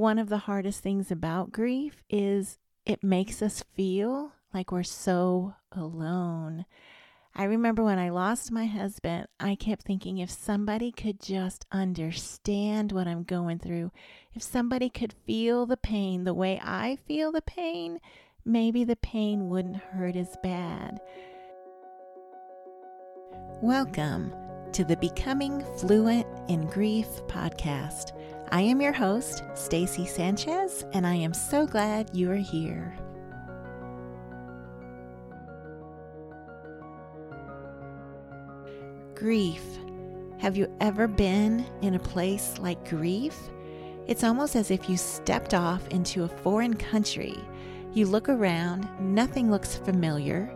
One of the hardest things about grief is it makes us feel like we're so alone. I remember when I lost my husband, I kept thinking if somebody could just understand what I'm going through, if somebody could feel the pain the way I feel the pain, maybe the pain wouldn't hurt as bad. Welcome to the Becoming Fluent in Grief podcast. I am your host, Stacy Sanchez, and I am so glad you are here. Grief. Have you ever been in a place like grief? It's almost as if you stepped off into a foreign country. You look around, nothing looks familiar.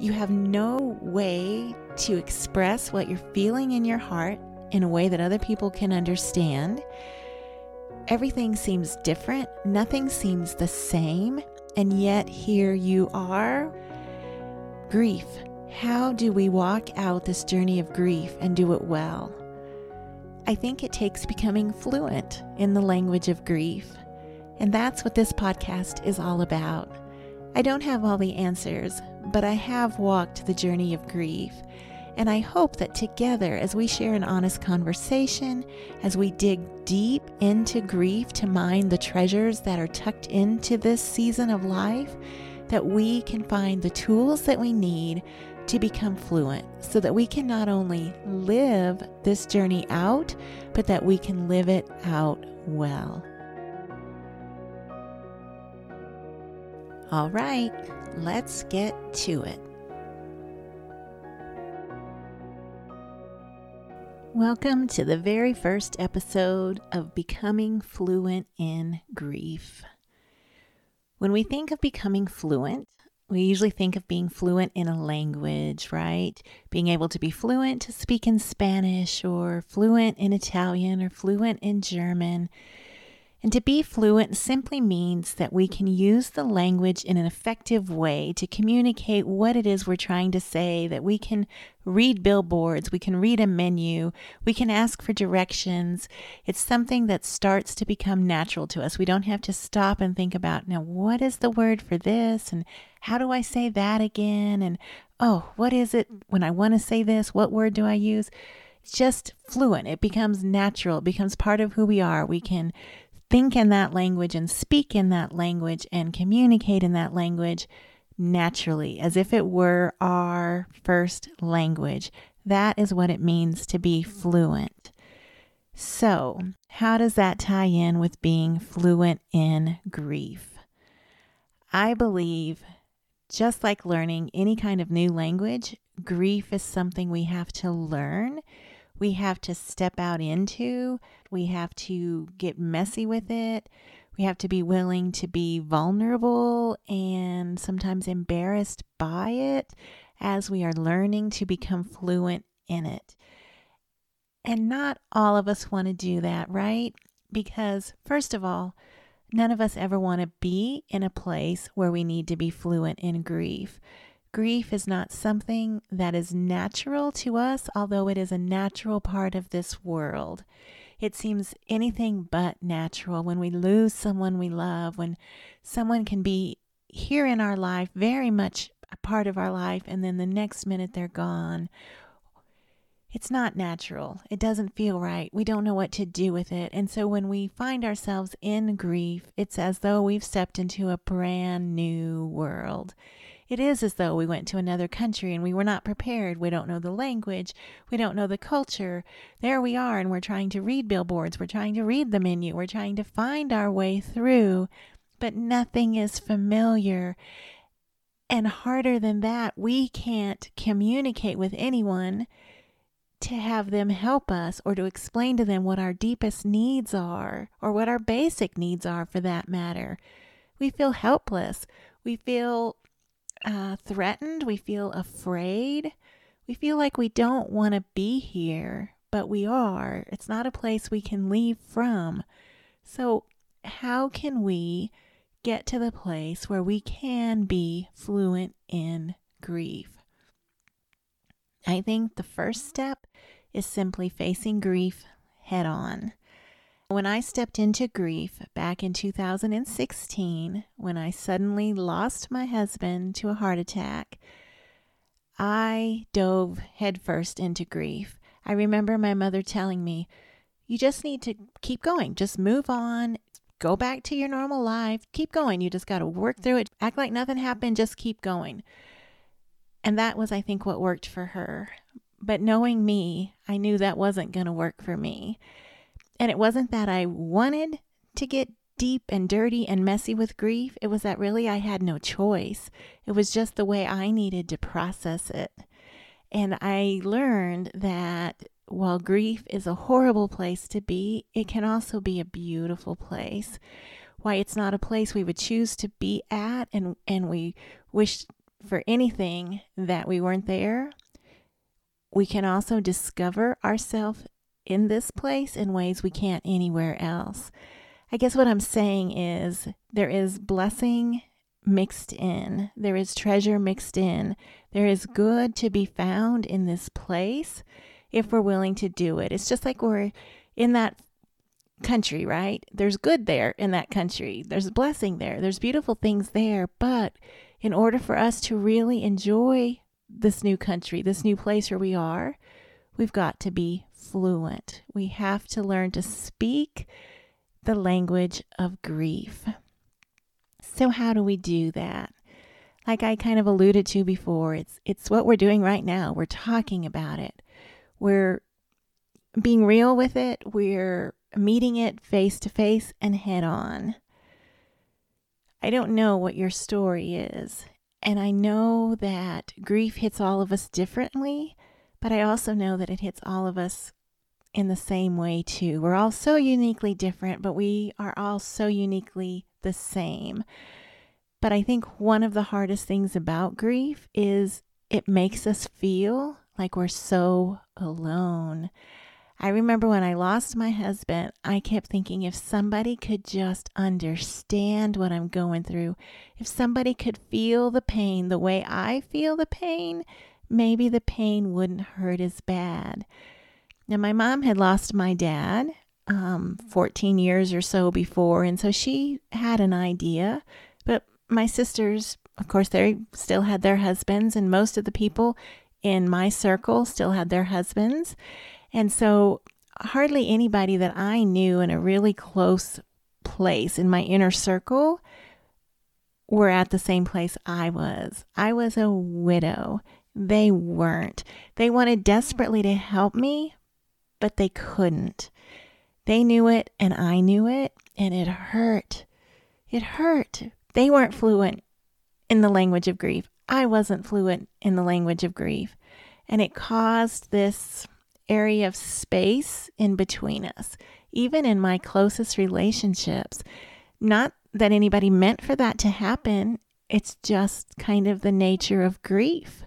You have no way to express what you're feeling in your heart in a way that other people can understand. Everything seems different, nothing seems the same, and yet here you are. Grief. How do we walk out this journey of grief and do it well? I think it takes becoming fluent in the language of grief. And that's what this podcast is all about. I don't have all the answers, but I have walked the journey of grief. And I hope that together, as we share an honest conversation, as we dig deep into grief to mine the treasures that are tucked into this season of life, that we can find the tools that we need to become fluent so that we can not only live this journey out, but that we can live it out well. All right, let's get to it. Welcome to the very first episode of Becoming Fluent in Grief. When we think of becoming fluent, we usually think of being fluent in a language, right? Being able to be fluent to speak in Spanish or fluent in Italian or fluent in German. And to be fluent simply means that we can use the language in an effective way to communicate what it is we're trying to say, that we can read billboards, we can read a menu, we can ask for directions. It's something that starts to become natural to us. We don't have to stop and think about, now, what is the word for this? And how do I say that again? And oh, what is it when I want to say this? What word do I use? It's just fluent. It becomes natural, it becomes part of who we are. We can think in that language and speak in that language and communicate in that language naturally, as if it were our first language. That is what it means to be fluent. So, how does that tie in with being fluent in grief? I believe, just like learning any kind of new language, grief is something we have to learn we have to step out into. We have to get messy with it. We have to be willing to be vulnerable and sometimes embarrassed by it as we are learning to become fluent in it. And not all of us want to do that, right? Because, first of all, none of us ever want to be in a place where we need to be fluent in grief. Grief is not something that is natural to us, although it is a natural part of this world. It seems anything but natural when we lose someone we love, when someone can be here in our life, very much a part of our life, and then the next minute they're gone. It's not natural. It doesn't feel right. We don't know what to do with it. And so when we find ourselves in grief, it's as though we've stepped into a brand new world. It is as though we went to another country and we were not prepared. We don't know the language. We don't know the culture. There we are, and we're trying to read billboards. We're trying to read the menu. We're trying to find our way through, but nothing is familiar. And harder than that, we can't communicate with anyone to have them help us or to explain to them what our deepest needs are or what our basic needs are for that matter. We feel helpless. We feel uh, threatened, we feel afraid, we feel like we don't want to be here, but we are. It's not a place we can leave from. So, how can we get to the place where we can be fluent in grief? I think the first step is simply facing grief head on. When I stepped into grief back in 2016, when I suddenly lost my husband to a heart attack, I dove headfirst into grief. I remember my mother telling me, You just need to keep going, just move on, go back to your normal life, keep going. You just got to work through it, act like nothing happened, just keep going. And that was, I think, what worked for her. But knowing me, I knew that wasn't going to work for me. And it wasn't that I wanted to get deep and dirty and messy with grief. It was that really I had no choice. It was just the way I needed to process it. And I learned that while grief is a horrible place to be, it can also be a beautiful place. Why it's not a place we would choose to be at and, and we wish for anything that we weren't there. We can also discover ourselves in this place in ways we can't anywhere else. I guess what I'm saying is there is blessing mixed in, there is treasure mixed in, there is good to be found in this place if we're willing to do it. It's just like we're in that country, right? There's good there in that country, there's blessing there, there's beautiful things there, but in order for us to really enjoy this new country, this new place where we are, we've got to be fluent. We have to learn to speak the language of grief. So how do we do that? Like I kind of alluded to before, it's it's what we're doing right now. We're talking about it. We're being real with it. We're meeting it face to face and head on. I don't know what your story is, and I know that grief hits all of us differently, but I also know that it hits all of us in the same way too. We're all so uniquely different, but we are all so uniquely the same. But I think one of the hardest things about grief is it makes us feel like we're so alone. I remember when I lost my husband, I kept thinking if somebody could just understand what I'm going through, if somebody could feel the pain the way I feel the pain, maybe the pain wouldn't hurt as bad. Now, my mom had lost my dad um, 14 years or so before, and so she had an idea. But my sisters, of course, they still had their husbands, and most of the people in my circle still had their husbands. And so, hardly anybody that I knew in a really close place in my inner circle were at the same place I was. I was a widow. They weren't. They wanted desperately to help me, but they couldn't. They knew it and I knew it, and it hurt. It hurt. They weren't fluent in the language of grief. I wasn't fluent in the language of grief. And it caused this area of space in between us, even in my closest relationships. Not that anybody meant for that to happen, it's just kind of the nature of grief.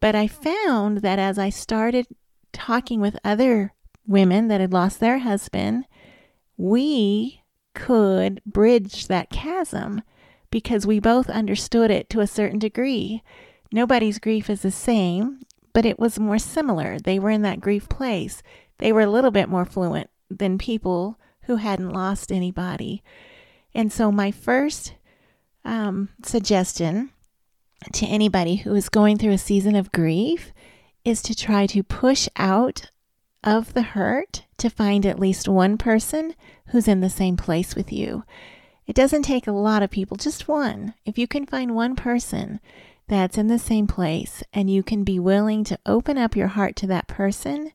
But I found that as I started talking with other women that had lost their husband, we could bridge that chasm because we both understood it to a certain degree. Nobody's grief is the same, but it was more similar. They were in that grief place. They were a little bit more fluent than people who hadn't lost anybody. And so, my first um, suggestion to anybody who is going through a season of grief is to try to push out of the hurt to find at least one person who's in the same place with you. It doesn't take a lot of people, just one. If you can find one person that's in the same place and you can be willing to open up your heart to that person,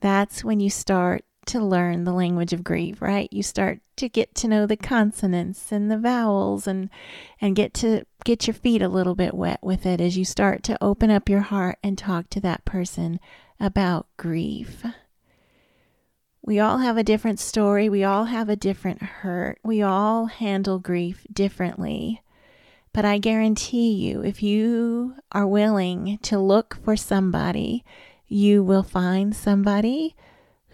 that's when you start to learn the language of grief, right? You start to get to know the consonants and the vowels and and get to get your feet a little bit wet with it as you start to open up your heart and talk to that person about grief. We all have a different story. We all have a different hurt. We all handle grief differently. But I guarantee you, if you are willing to look for somebody, you will find somebody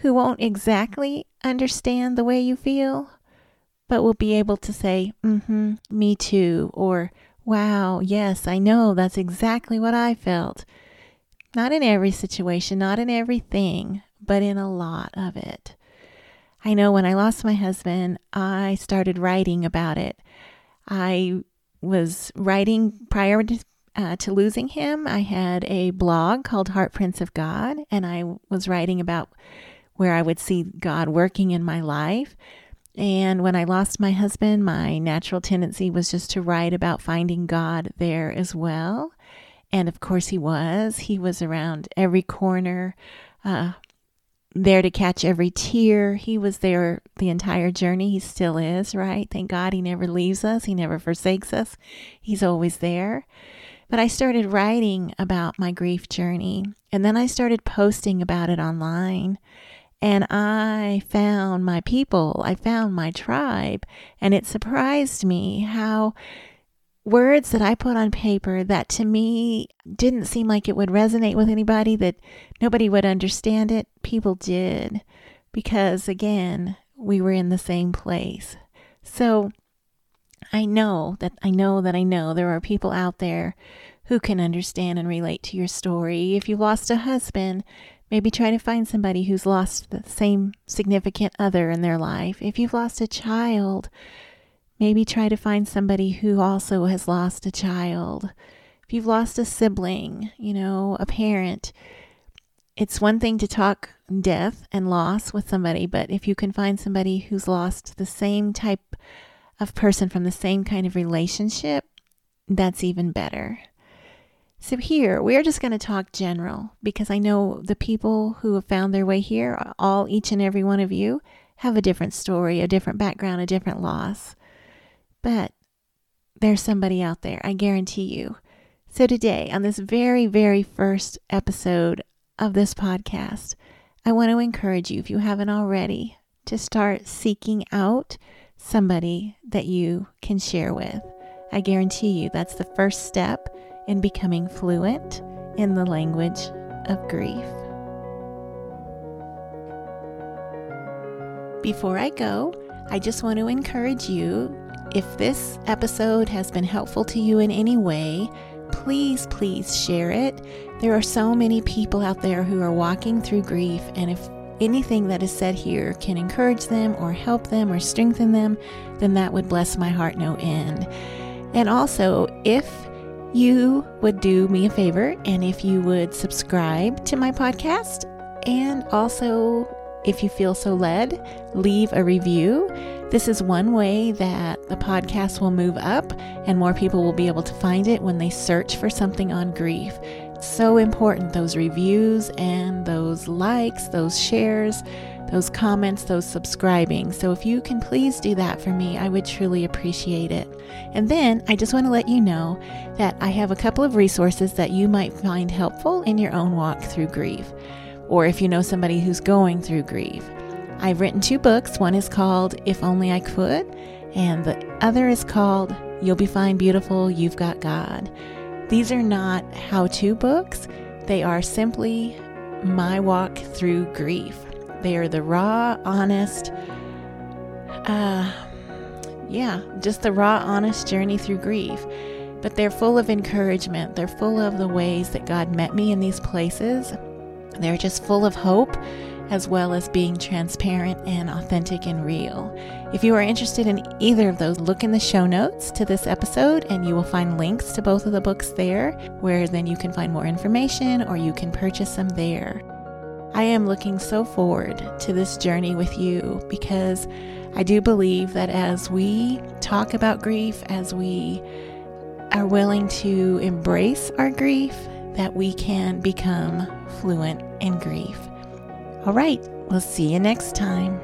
who won't exactly understand the way you feel, but will be able to say, mm hmm, me too, or wow, yes, I know that's exactly what I felt. Not in every situation, not in everything, but in a lot of it. I know when I lost my husband, I started writing about it. I was writing prior to, uh, to losing him. I had a blog called Heart Prints of God, and I was writing about where I would see God working in my life. And when I lost my husband, my natural tendency was just to write about finding God there as well. And of course, he was. He was around every corner, uh, there to catch every tear. He was there the entire journey. He still is, right? Thank God he never leaves us, he never forsakes us. He's always there. But I started writing about my grief journey, and then I started posting about it online. And I found my people, I found my tribe, and it surprised me how words that I put on paper that to me didn't seem like it would resonate with anybody, that nobody would understand it, people did. Because again, we were in the same place. So I know that I know that I know there are people out there who can understand and relate to your story. If you lost a husband, maybe try to find somebody who's lost the same significant other in their life. If you've lost a child, Maybe try to find somebody who also has lost a child. If you've lost a sibling, you know, a parent, it's one thing to talk death and loss with somebody, but if you can find somebody who's lost the same type of person from the same kind of relationship, that's even better. So, here we're just going to talk general because I know the people who have found their way here, all each and every one of you, have a different story, a different background, a different loss. But there's somebody out there, I guarantee you. So, today, on this very, very first episode of this podcast, I want to encourage you, if you haven't already, to start seeking out somebody that you can share with. I guarantee you that's the first step in becoming fluent in the language of grief. Before I go, I just want to encourage you if this episode has been helpful to you in any way, please, please share it. There are so many people out there who are walking through grief, and if anything that is said here can encourage them or help them or strengthen them, then that would bless my heart no end. And also, if you would do me a favor and if you would subscribe to my podcast, and also, if you feel so led, leave a review. This is one way that the podcast will move up and more people will be able to find it when they search for something on grief. It's so important, those reviews and those likes, those shares, those comments, those subscribing. So if you can please do that for me, I would truly appreciate it. And then I just want to let you know that I have a couple of resources that you might find helpful in your own walk through grief, or if you know somebody who's going through grief. I've written two books. One is called If Only I Could, and the other is called You'll Be Fine Beautiful, You've Got God. These are not how to books, they are simply my walk through grief. They are the raw, honest, uh, yeah, just the raw, honest journey through grief. But they're full of encouragement. They're full of the ways that God met me in these places. They're just full of hope as well as being transparent and authentic and real. If you are interested in either of those, look in the show notes to this episode and you will find links to both of the books there, where then you can find more information or you can purchase them there. I am looking so forward to this journey with you because I do believe that as we talk about grief, as we are willing to embrace our grief, that we can become fluent in grief. All right, we'll see you next time.